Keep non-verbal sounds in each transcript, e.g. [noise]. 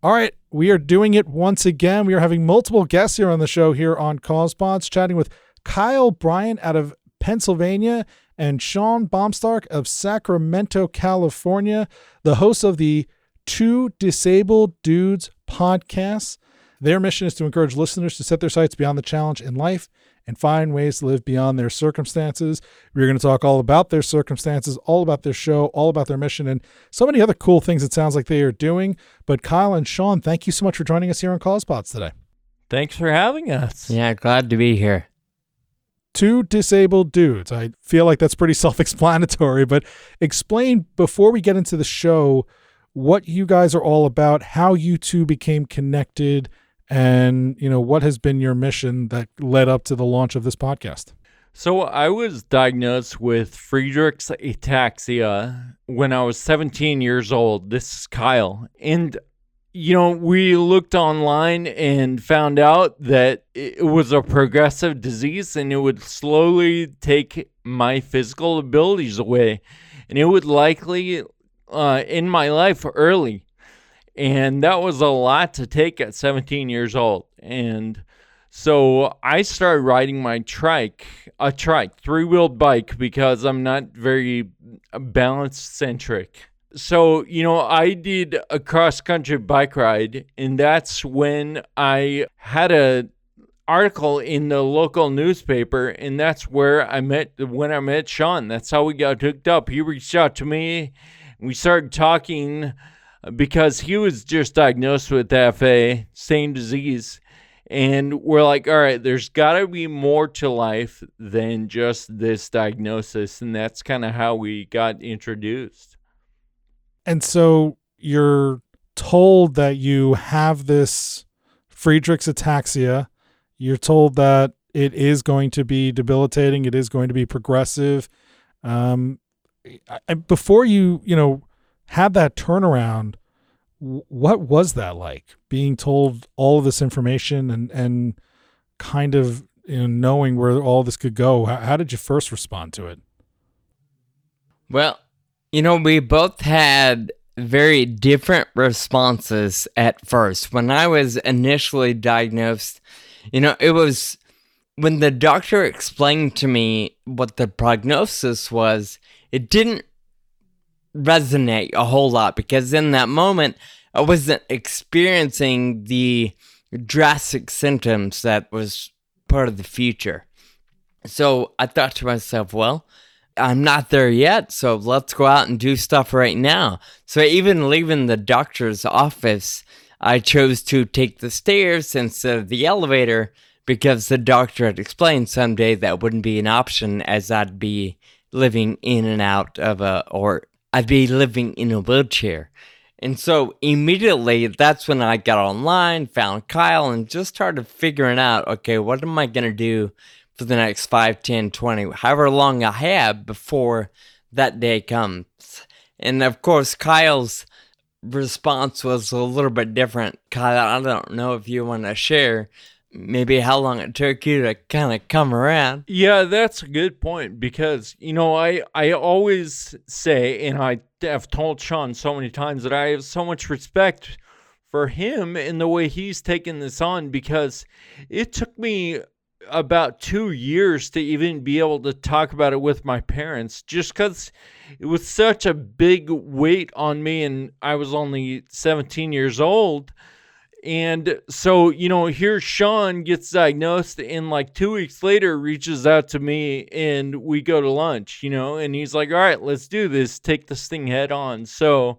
All right, we are doing it once again. We are having multiple guests here on the show here on Cause Pods, chatting with Kyle Bryant out of Pennsylvania and Sean Baumstark of Sacramento, California, the hosts of the Two Disabled Dudes podcast. Their mission is to encourage listeners to set their sights beyond the challenge in life and find ways to live beyond their circumstances. We're going to talk all about their circumstances, all about their show, all about their mission, and so many other cool things it sounds like they are doing. But Kyle and Sean, thank you so much for joining us here on Cause Pods today. Thanks for having us. Yeah, glad to be here. Two disabled dudes. I feel like that's pretty [laughs] self explanatory, but explain before we get into the show what you guys are all about, how you two became connected, and you know what has been your mission that led up to the launch of this podcast. So I was diagnosed with friedreich's ataxia when I was 17 years old. This is Kyle. And you know, we looked online and found out that it was a progressive disease and it would slowly take my physical abilities away. And it would likely uh, in my life early. And that was a lot to take at 17 years old. And so I started riding my trike, a trike, three wheeled bike, because I'm not very balance centric. So, you know, I did a cross country bike ride, and that's when I had a article in the local newspaper, and that's where I met when I met Sean. That's how we got hooked up. He reached out to me we started talking because he was just diagnosed with FA, same disease. And we're like, all right, there's got to be more to life than just this diagnosis. And that's kind of how we got introduced. And so you're told that you have this Friedreich's ataxia. You're told that it is going to be debilitating, it is going to be progressive. Um, I, before you, you know, had that turnaround, what was that like? Being told all of this information and and kind of you know, knowing where all this could go. How, how did you first respond to it? Well, you know, we both had very different responses at first. When I was initially diagnosed, you know, it was when the doctor explained to me what the prognosis was, it didn't resonate a whole lot because in that moment I wasn't experiencing the drastic symptoms that was part of the future. So I thought to myself, well, I'm not there yet, so let's go out and do stuff right now. So even leaving the doctor's office, I chose to take the stairs instead of the elevator because the doctor had explained someday that wouldn't be an option as I'd be living in and out of a, or I'd be living in a wheelchair. And so immediately that's when I got online, found Kyle, and just started figuring out okay, what am I going to do for the next 5, 10, 20, however long I have before that day comes. And of course, Kyle's response was a little bit different. Kyle, I don't know if you want to share maybe how long it took you to kind of come around. Yeah, that's a good point because you know I I always say, and I have told Sean so many times that I have so much respect for him and the way he's taken this on because it took me about two years to even be able to talk about it with my parents just because it was such a big weight on me and I was only 17 years old and so, you know, here Sean gets diagnosed and like two weeks later reaches out to me and we go to lunch, you know, and he's like, all right, let's do this, take this thing head on. So,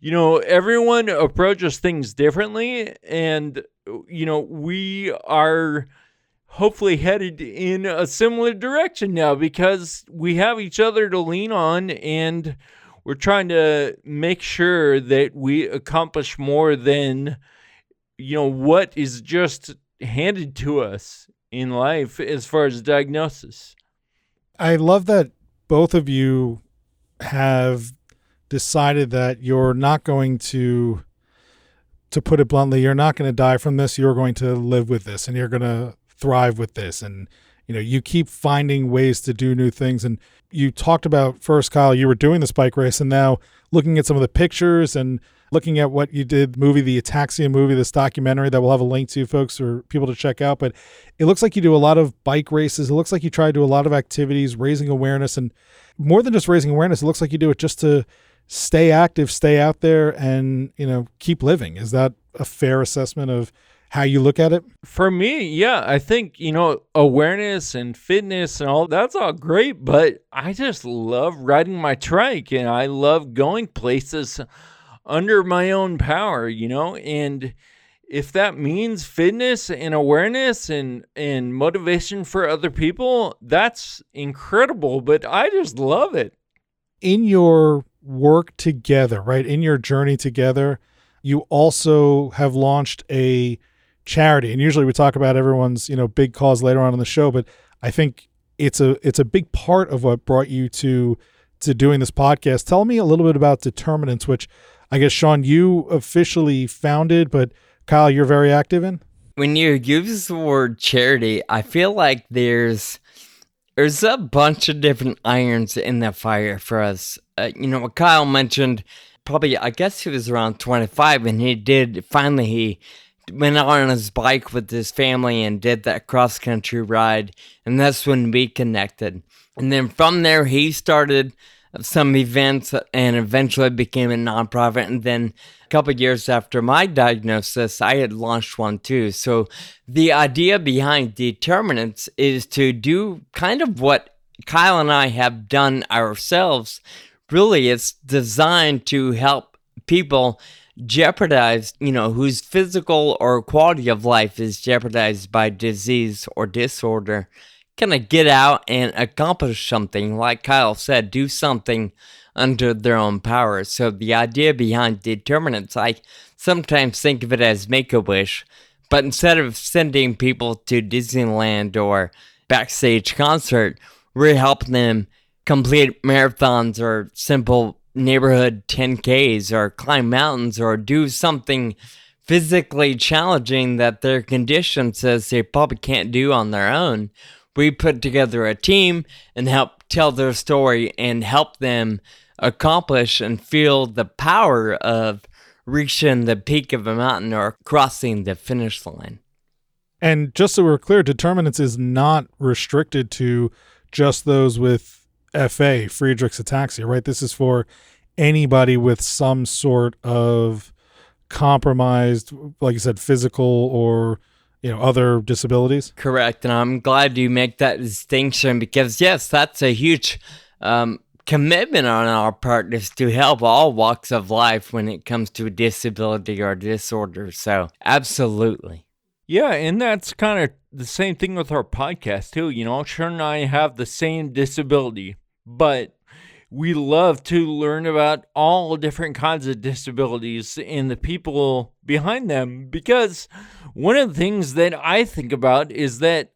you know, everyone approaches things differently. And, you know, we are hopefully headed in a similar direction now because we have each other to lean on and we're trying to make sure that we accomplish more than you know what is just handed to us in life as far as diagnosis. I love that both of you have decided that you're not going to to put it bluntly, you're not going to die from this. You're going to live with this and you're going to thrive with this. And, you know, you keep finding ways to do new things. And you talked about first, Kyle, you were doing this bike race and now looking at some of the pictures and looking at what you did movie, the Ataxian movie, this documentary that we'll have a link to, folks, for people to check out. But it looks like you do a lot of bike races. It looks like you try to do a lot of activities, raising awareness, and more than just raising awareness, it looks like you do it just to stay active, stay out there, and you know keep living. Is that a fair assessment of how you look at it? For me, yeah, I think, you know, awareness and fitness and all that's all great, but I just love riding my trike and I love going places under my own power, you know, and if that means fitness and awareness and and motivation for other people, that's incredible, but I just love it. In your work together, right? In your journey together, you also have launched a charity. And usually we talk about everyone's, you know, big cause later on in the show, but I think it's a it's a big part of what brought you to to doing this podcast. Tell me a little bit about Determinants, which I guess Sean you officially founded, but Kyle you're very active in. When you use the word charity, I feel like there's there's a bunch of different irons in the fire for us. Uh, you know, what Kyle mentioned, probably I guess he was around 25, and he did finally he went on his bike with his family and did that cross country ride. And that's when we connected. And then from there, he started some events and eventually became a nonprofit. And then a couple years after my diagnosis, I had launched one too. So the idea behind Determinants is to do kind of what Kyle and I have done ourselves. Really, it's designed to help people jeopardized, you know, whose physical or quality of life is jeopardized by disease or disorder, kind of get out and accomplish something. Like Kyle said, do something under their own power. So the idea behind determinants, I sometimes think of it as make a wish, but instead of sending people to Disneyland or backstage concert, we're helping them complete marathons or simple neighborhood 10Ks or climb mountains or do something physically challenging that their condition says they probably can't do on their own. We put together a team and help tell their story and help them accomplish and feel the power of reaching the peak of a mountain or crossing the finish line. And just so we're clear, determinants is not restricted to just those with FA, Friedreich's ataxia, right? This is for anybody with some sort of compromised, like you said, physical or you know other disabilities. Correct, and I'm glad you make that distinction because yes, that's a huge um, commitment on our part is to help all walks of life when it comes to disability or disorder. So absolutely. Yeah, and that's kind of the same thing with our podcast too. You know, Sharon and I have the same disability, but we love to learn about all different kinds of disabilities and the people behind them because one of the things that I think about is that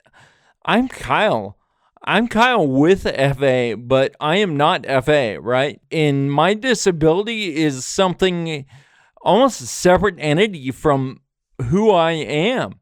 I'm Kyle. I'm Kyle with FA, but I am not FA, right? And my disability is something almost a separate entity from who I am.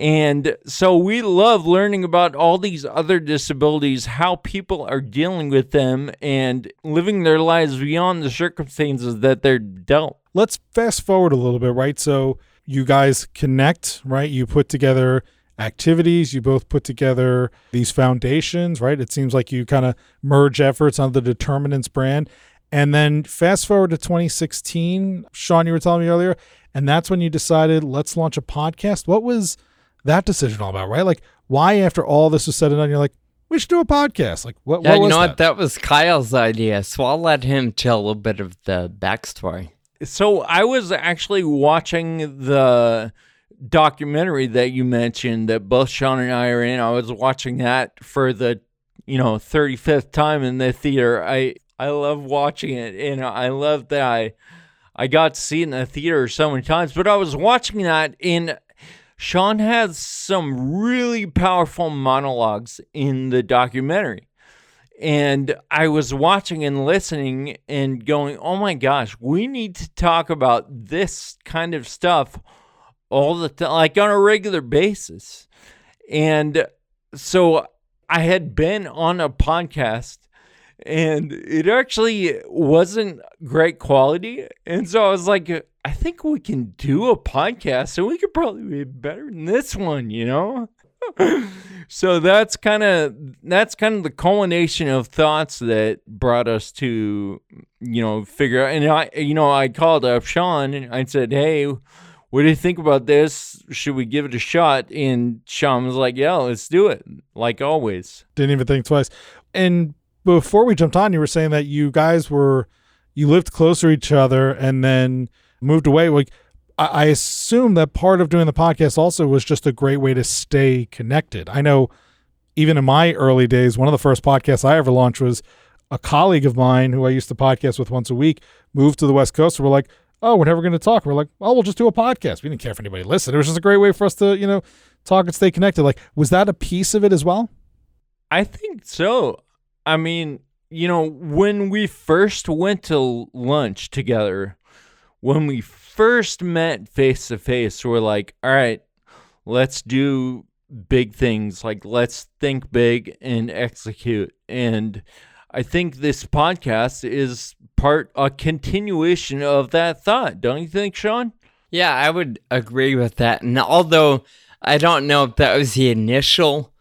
And so we love learning about all these other disabilities, how people are dealing with them and living their lives beyond the circumstances that they're dealt. Let's fast forward a little bit, right? So you guys connect, right? You put together activities, you both put together these foundations, right? It seems like you kind of merge efforts on the Determinants brand. And then fast forward to 2016, Sean, you were telling me earlier, and that's when you decided let's launch a podcast. What was that decision all about, right? Like, why after all this was said and done, you're like, we should do a podcast. Like, what? Yeah, what you know that? what? That was Kyle's idea, so I'll let him tell a little bit of the backstory. So I was actually watching the documentary that you mentioned that both Sean and I are in. I was watching that for the, you know, 35th time in the theater. I I love watching it, and I love that I I got to see it in the theater so many times. But I was watching that in Sean has some really powerful monologues in the documentary. And I was watching and listening and going, oh my gosh, we need to talk about this kind of stuff all the time, like on a regular basis. And so I had been on a podcast and it actually wasn't great quality. And so I was like, I think we can do a podcast and we could probably be better than this one, you know? [laughs] so that's kind of that's kind of the culmination of thoughts that brought us to you know figure out and i you know i called up sean and i said hey what do you think about this? Should we give it a shot? And sean was like yeah let's do it like always. Didn't even think twice. And before we jumped on you were saying that you guys were you lived closer to each other and then moved away like I assume that part of doing the podcast also was just a great way to stay connected. I know even in my early days, one of the first podcasts I ever launched was a colleague of mine who I used to podcast with once a week moved to the West Coast. And we're like, oh, we're never going to talk. We're like, well, we'll just do a podcast. We didn't care if anybody listened. It was just a great way for us to, you know, talk and stay connected. Like, was that a piece of it as well? I think so. I mean, you know, when we first went to lunch together, when we first met face to face, we're like, all right, let's do big things. Like, let's think big and execute. And I think this podcast is part, a continuation of that thought. Don't you think, Sean? Yeah, I would agree with that. And although I don't know if that was the initial,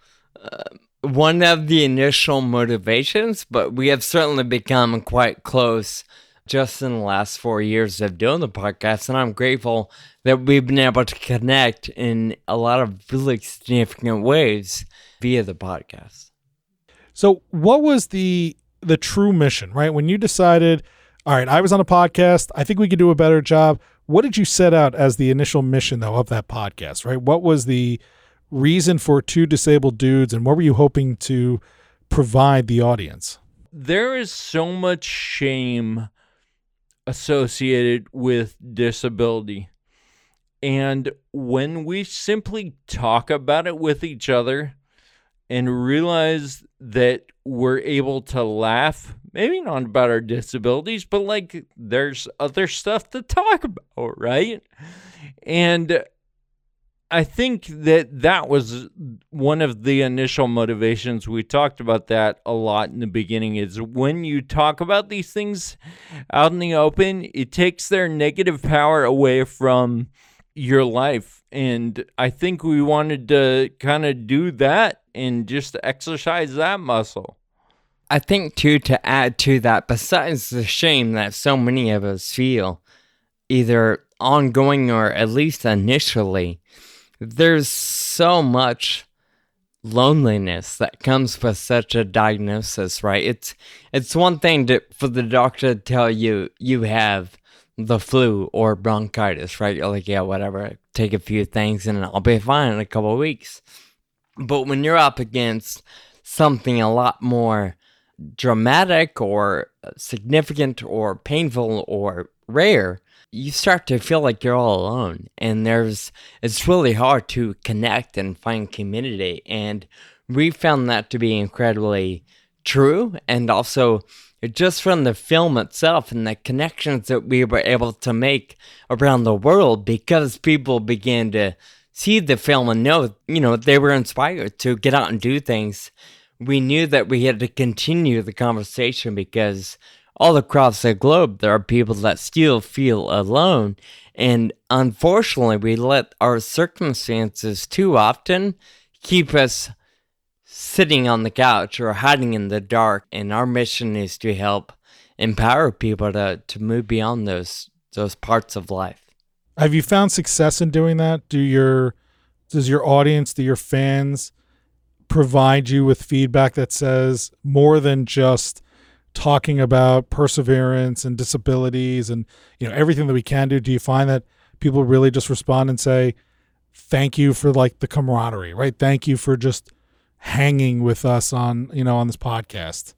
uh, one of the initial motivations, but we have certainly become quite close just in the last four years of doing the podcast, and I'm grateful that we've been able to connect in a lot of really significant ways via the podcast. So, what was the the true mission, right? When you decided, all right, I was on a podcast, I think we could do a better job. What did you set out as the initial mission though of that podcast, right? What was the reason for two disabled dudes and what were you hoping to provide the audience? There is so much shame associated with disability. And when we simply talk about it with each other and realize that we're able to laugh, maybe not about our disabilities, but like there's other stuff to talk about, right? And I think that that was one of the initial motivations. We talked about that a lot in the beginning is when you talk about these things out in the open, it takes their negative power away from your life. And I think we wanted to kind of do that and just exercise that muscle. I think, too, to add to that, besides the shame that so many of us feel, either ongoing or at least initially, there's so much loneliness that comes with such a diagnosis, right? It's it's one thing to, for the doctor to tell you you have the flu or bronchitis, right? You're like, yeah, whatever. Take a few things and I'll be fine in a couple weeks. But when you're up against something a lot more dramatic or significant or painful or rare, you start to feel like you're all alone and there's it's really hard to connect and find community and we found that to be incredibly true and also just from the film itself and the connections that we were able to make around the world because people began to see the film and know you know they were inspired to get out and do things we knew that we had to continue the conversation because all across the globe, there are people that still feel alone. And unfortunately, we let our circumstances too often keep us sitting on the couch or hiding in the dark. And our mission is to help empower people to, to move beyond those those parts of life. Have you found success in doing that? Do your does your audience, do your fans provide you with feedback that says more than just talking about perseverance and disabilities and you know everything that we can do do you find that people really just respond and say thank you for like the camaraderie right? Thank you for just hanging with us on you know on this podcast.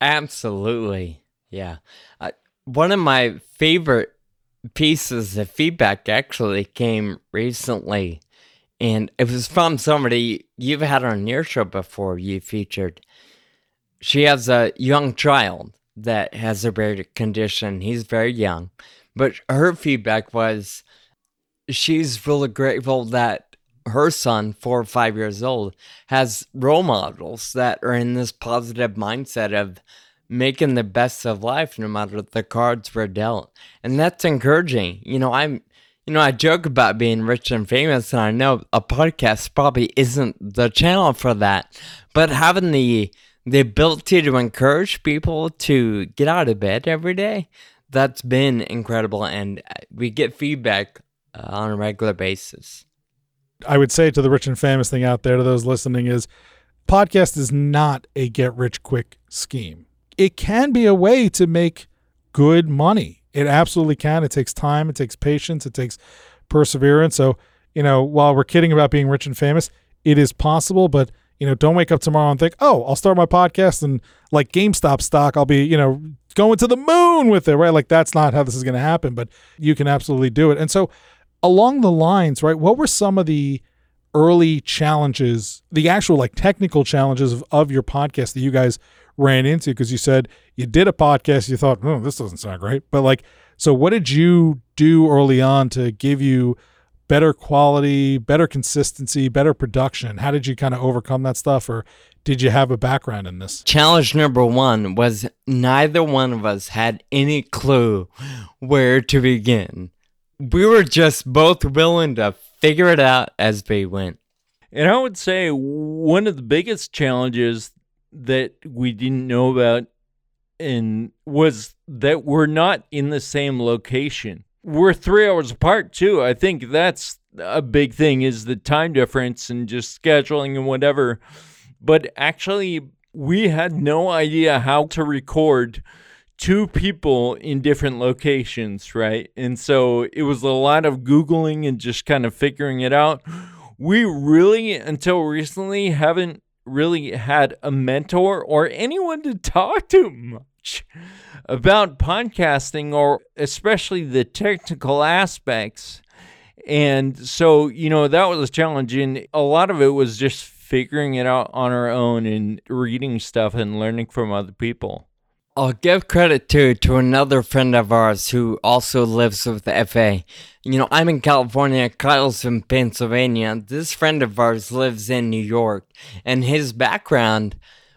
Absolutely. Yeah. Uh, one of my favorite pieces of feedback actually came recently and it was from somebody you've had on your show before. You featured she has a young child that has a rare condition. He's very young. But her feedback was she's really grateful that her son, four or five years old, has role models that are in this positive mindset of making the best of life no matter the cards were dealt. And that's encouraging. You know, I'm you know, I joke about being rich and famous, and I know a podcast probably isn't the channel for that. But having the the ability to encourage people to get out of bed every day, that's been incredible, and we get feedback uh, on a regular basis. I would say to the rich and famous thing out there to those listening is podcast is not a get rich quick scheme. It can be a way to make good money. It absolutely can. It takes time, it takes patience, it takes perseverance. So, you know, while we're kidding about being rich and famous, it is possible, but you know, don't wake up tomorrow and think, "Oh, I'll start my podcast and like GameStop stock, I'll be, you know, going to the moon with it," right? Like that's not how this is going to happen, but you can absolutely do it. And so along the lines, right? What were some of the early challenges, the actual like technical challenges of, of your podcast that you guys ran into? Because you said you did a podcast, you thought, oh, this doesn't sound great. But like, so what did you do early on to give you better quality, better consistency, better production? How did you kind of overcome that stuff? Or did you have a background in this? Challenge number one was neither one of us had any clue where to begin we were just both willing to figure it out as we went. And I would say one of the biggest challenges that we didn't know about and was that we're not in the same location. We're 3 hours apart too. I think that's a big thing is the time difference and just scheduling and whatever. But actually we had no idea how to record two people in different locations, right? And so it was a lot of Googling and just kind of figuring it out. We really, until recently, haven't really had a mentor or anyone to talk to much about podcasting or especially the technical aspects. And so, you know, that was. And a lot of it was just figuring it out on our own and reading stuff and learning from other people. I'll give credit to to another friend of ours who also lives with the FA. You know, I'm in California, Kyle's in Pennsylvania. This friend of ours lives in New York, and his background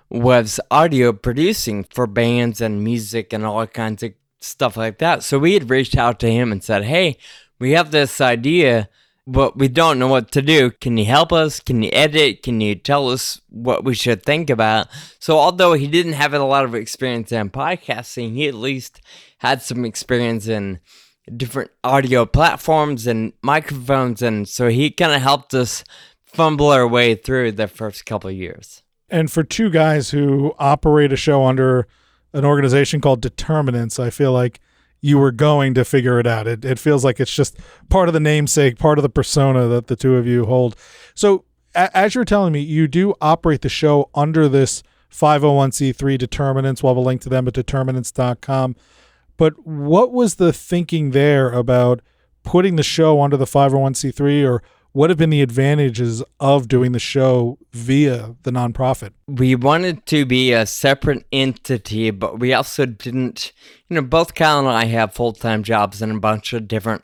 was audio producing for bands and music and all kinds of stuff like that. So we had reached out to him and said, "Hey, we have this idea but we don't know what to do. Can you help us? Can you edit? Can you tell us what we should think about? So, although he didn't have a lot of experience in podcasting, he at least had some experience in different audio platforms and microphones. And so he kind of helped us fumble our way through the first couple years. And for two guys who operate a show under an organization called Determinants, I feel like you were going to figure it out. It, it feels like it's just part of the namesake, part of the persona that the two of you hold. So, a- as you're telling me, you do operate the show under this 501c3 determinants. We'll have a link to them at determinants.com. But what was the thinking there about putting the show under the 501c3 or what have been the advantages of doing the show via the nonprofit? We wanted to be a separate entity, but we also didn't, you know, both Kyle and I have full time jobs and a bunch of different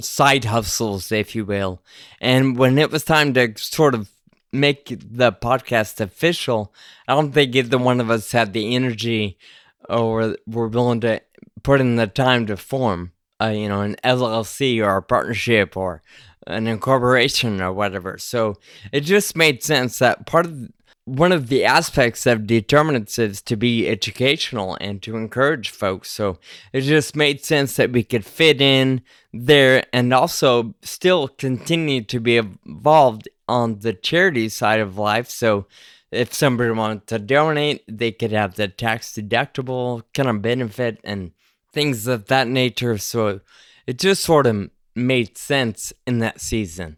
side hustles, if you will. And when it was time to sort of make the podcast official, I don't think either one of us had the energy or were willing to put in the time to form, uh, you know, an LLC or a partnership or an incorporation or whatever. So it just made sense that part of one of the aspects of determinants is to be educational and to encourage folks. So it just made sense that we could fit in there and also still continue to be involved on the charity side of life. So if somebody wanted to donate, they could have the tax deductible kind of benefit and things of that nature. So it just sort of made sense in that season.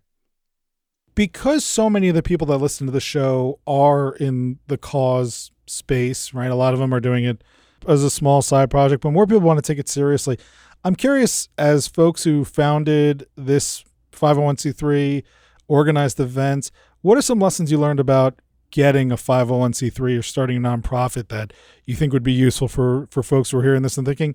Because so many of the people that listen to the show are in the cause space, right? A lot of them are doing it as a small side project, but more people want to take it seriously. I'm curious, as folks who founded this 501c3, organized events, what are some lessons you learned about getting a 501c3 or starting a nonprofit that you think would be useful for for folks who are hearing this and thinking,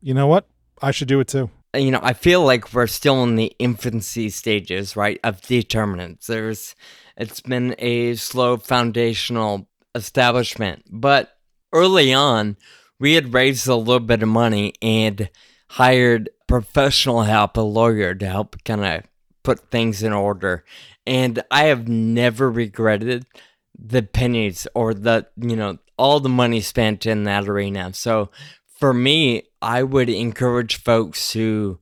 you know what, I should do it too? Uh, you know, I feel like we're still in the infancy stages, right, of determinants. There's, it's been a slow foundational establishment, but early on, we had raised a little bit of money and hired professional help, a lawyer to help kind of put things in order. And I have never regretted the pennies or the, you know, all the money spent in that arena. So for me, I would encourage folks to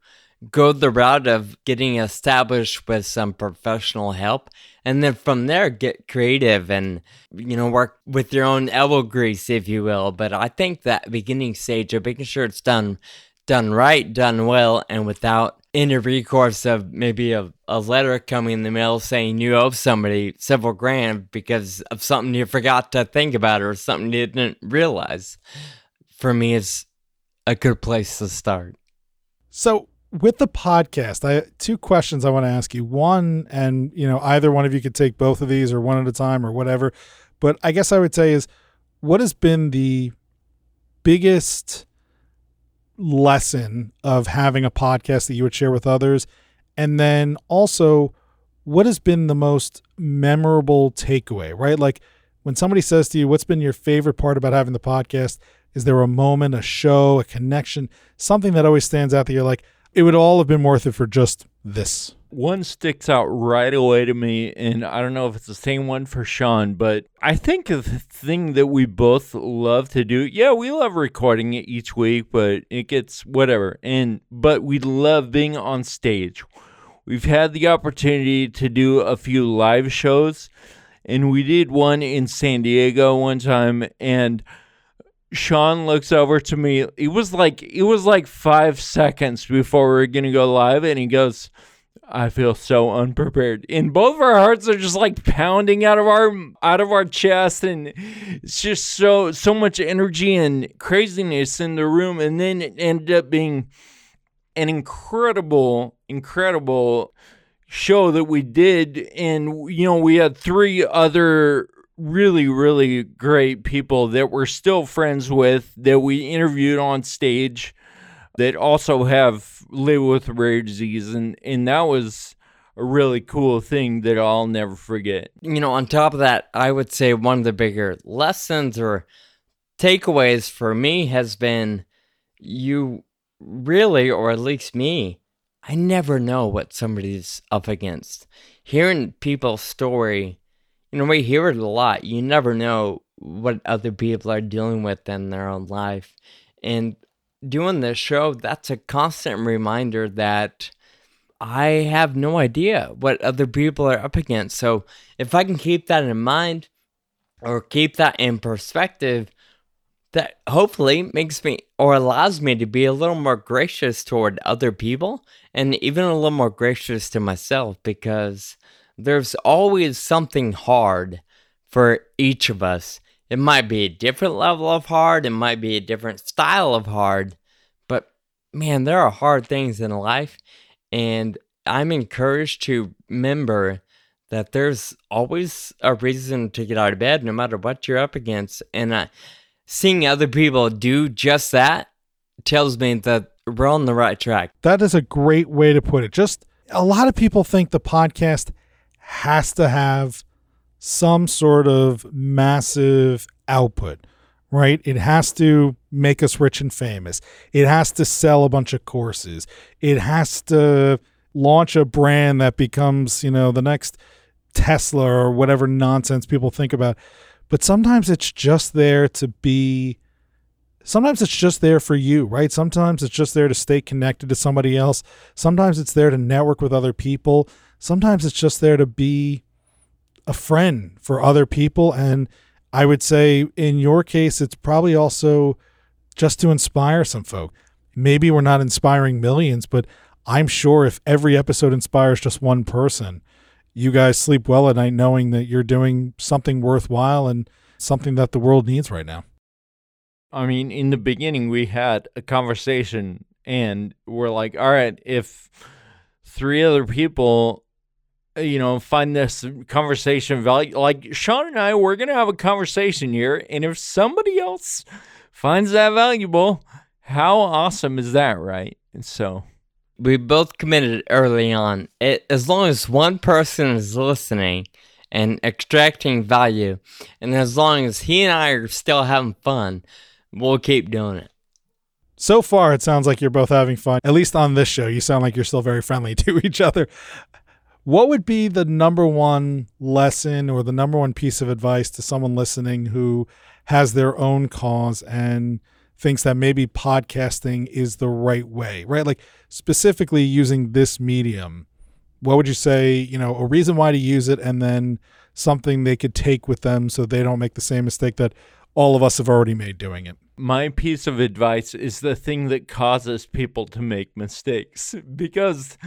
go the route of getting established with some professional help and then from there get creative and you know work with your own elbow grease if you will. But i think that beginning stage of making sure it's done done right done well and without any recourse of maybe a, a letter coming in the mail saying you owe somebody several grand because of something you forgot to think about or something you didn't realize for me is a good place to start so with the podcast, I two questions I want to ask you. One, and you know, either one of you could take both of these or one at a time or whatever. But I guess I would say is what has been the biggest lesson of having a podcast that you would share with others? And then also, what has been the most memorable takeaway, right? Like when somebody says to you, What's been your favorite part about having the podcast? Is there a moment, a show, a connection, something that always stands out that you're like, it would all have been worth it for just this. One sticks out right away to me, and I don't know if it's the same one for Sean, but I think the thing that we both love to do, yeah, we love recording it each week, but it gets whatever. And but we love being on stage. We've had the opportunity to do a few live shows, and we did one in San Diego one time, and Sean looks over to me. It was like it was like five seconds before we were gonna go live, and he goes, "I feel so unprepared." And both of our hearts are just like pounding out of our out of our chest, and it's just so so much energy and craziness in the room. And then it ended up being an incredible, incredible show that we did, and you know we had three other really, really great people that we're still friends with that we interviewed on stage that also have lived with rare disease and and that was a really cool thing that I'll never forget. You know, on top of that, I would say one of the bigger lessons or takeaways for me has been you really, or at least me, I never know what somebody's up against. Hearing people's story know, we hear it a lot. You never know what other people are dealing with in their own life. And doing this show, that's a constant reminder that I have no idea what other people are up against. So if I can keep that in mind or keep that in perspective, that hopefully makes me or allows me to be a little more gracious toward other people and even a little more gracious to myself because there's always something hard for each of us. It might be a different level of hard, it might be a different style of hard, but man, there are hard things in life. And I'm encouraged to remember that there's always a reason to get out of bed no matter what you're up against. And uh, seeing other people do just that tells me that we're on the right track. That is a great way to put it. Just a lot of people think the podcast has to have some sort of massive output, right? It has to make us rich and famous. It has to sell a bunch of courses. It has to launch a brand that becomes, you know, the next Tesla or whatever nonsense people think about. But sometimes it's just there to be sometimes it's just there for you, right? Sometimes it's just there to stay connected to somebody else. Sometimes it's there to network with other people sometimes it's just there to be a friend for other people. And I would say in your case, it's probably also just to inspire some folk. Maybe we're not inspiring millions, but I'm sure if every episode inspires just one person, you guys sleep well at night knowing that you're doing something worthwhile and something that the world needs right now. I mean, in the beginning, we had a conversation and we're like, all right, if three other people you know, find this conversation value. Like Sean and I, we're going to have a conversation here. And if somebody else finds that valuable, how awesome is that, right? And so we both committed early on. It, as long as one person is listening and extracting value, and as long as he and I are still having fun, we'll keep doing it. So far, it sounds like you're both having fun. At least on this show, you sound like you're still very friendly [laughs] to each other. What would be the number one lesson or the number one piece of advice to someone listening who has their own cause and thinks that maybe podcasting is the right way, right? Like specifically using this medium. What would you say, you know, a reason why to use it and then something they could take with them so they don't make the same mistake that all of us have already made doing it? My piece of advice is the thing that causes people to make mistakes [laughs] because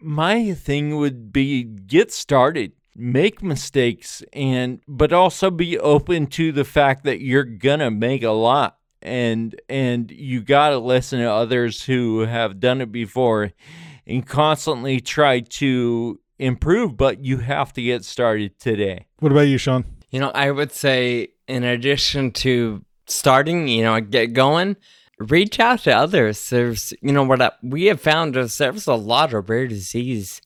my thing would be get started make mistakes and but also be open to the fact that you're gonna make a lot and and you got to listen to others who have done it before and constantly try to improve but you have to get started today. What about you sean? You know i would say in addition to starting you know get going reach out to others. There's, you know, what I, we have found is there's a lot of rare disease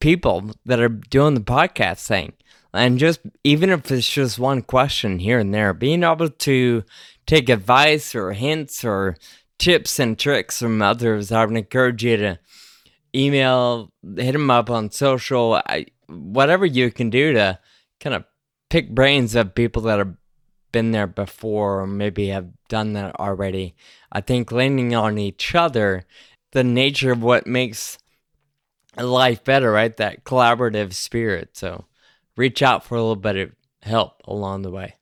people that are doing the podcast thing. And just even if it's just one question here and there, being able to take advice or hints or tips and tricks from others, I would encourage you to email, hit them up on social, I, whatever you can do to kind of pick brains of people that are been there before or maybe have done that already. I think leaning on each other, the nature of what makes life better, right? That collaborative spirit. So reach out for a little bit of help along the way.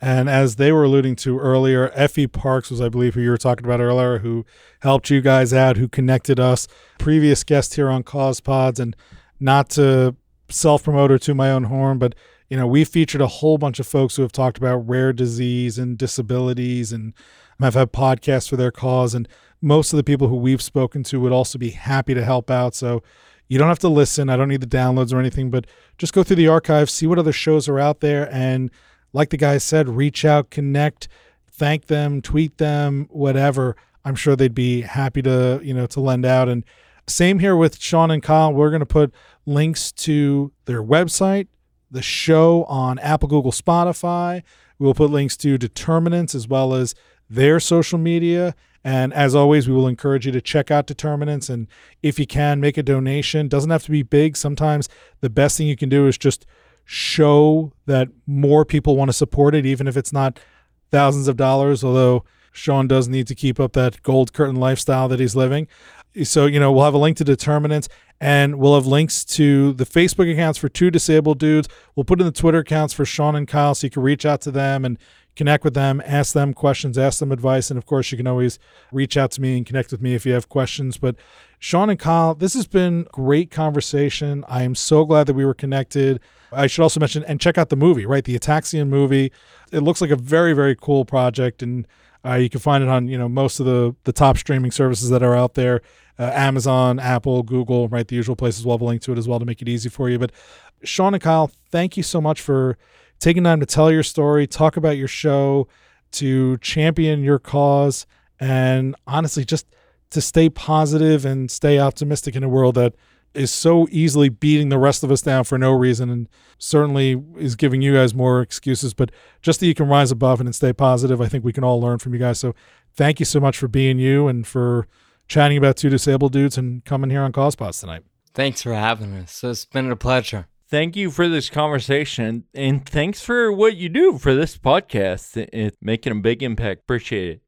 And as they were alluding to earlier, Effie Parks was, I believe, who you were talking about earlier, who helped you guys out, who connected us. Previous guest here on Cause Pods, and not to self promote or to my own horn, but you know, we've featured a whole bunch of folks who have talked about rare disease and disabilities and have had podcasts for their cause. And most of the people who we've spoken to would also be happy to help out. So you don't have to listen. I don't need the downloads or anything, but just go through the archives, see what other shows are out there. And like the guy said, reach out, connect, thank them, tweet them, whatever. I'm sure they'd be happy to, you know, to lend out. And same here with Sean and Kyle. We're going to put links to their website, the show on Apple, Google, Spotify. We will put links to determinants as well as their social media. And as always, we will encourage you to check out determinants. And if you can, make a donation. Doesn't have to be big. Sometimes the best thing you can do is just show that more people want to support it, even if it's not thousands of dollars. Although Sean does need to keep up that gold curtain lifestyle that he's living. So, you know, we'll have a link to determinants and we'll have links to the Facebook accounts for two disabled dudes. We'll put in the Twitter accounts for Sean and Kyle so you can reach out to them and connect with them, ask them questions, ask them advice. And of course, you can always reach out to me and connect with me if you have questions. But Sean and Kyle, this has been great conversation. I am so glad that we were connected. I should also mention and check out the movie, right? The Ataxian movie. It looks like a very, very cool project. And uh, you can find it on you know most of the the top streaming services that are out there, uh, Amazon, Apple, Google, right? The usual places. We'll have a link to it as well to make it easy for you. But Sean and Kyle, thank you so much for taking time to tell your story, talk about your show, to champion your cause, and honestly, just to stay positive and stay optimistic in a world that is so easily beating the rest of us down for no reason and certainly is giving you guys more excuses but just that you can rise above and stay positive i think we can all learn from you guys so thank you so much for being you and for chatting about two disabled dudes and coming here on cause tonight. Thanks for having us it's been a pleasure. Thank you for this conversation and thanks for what you do for this podcast. It's making a big impact. Appreciate it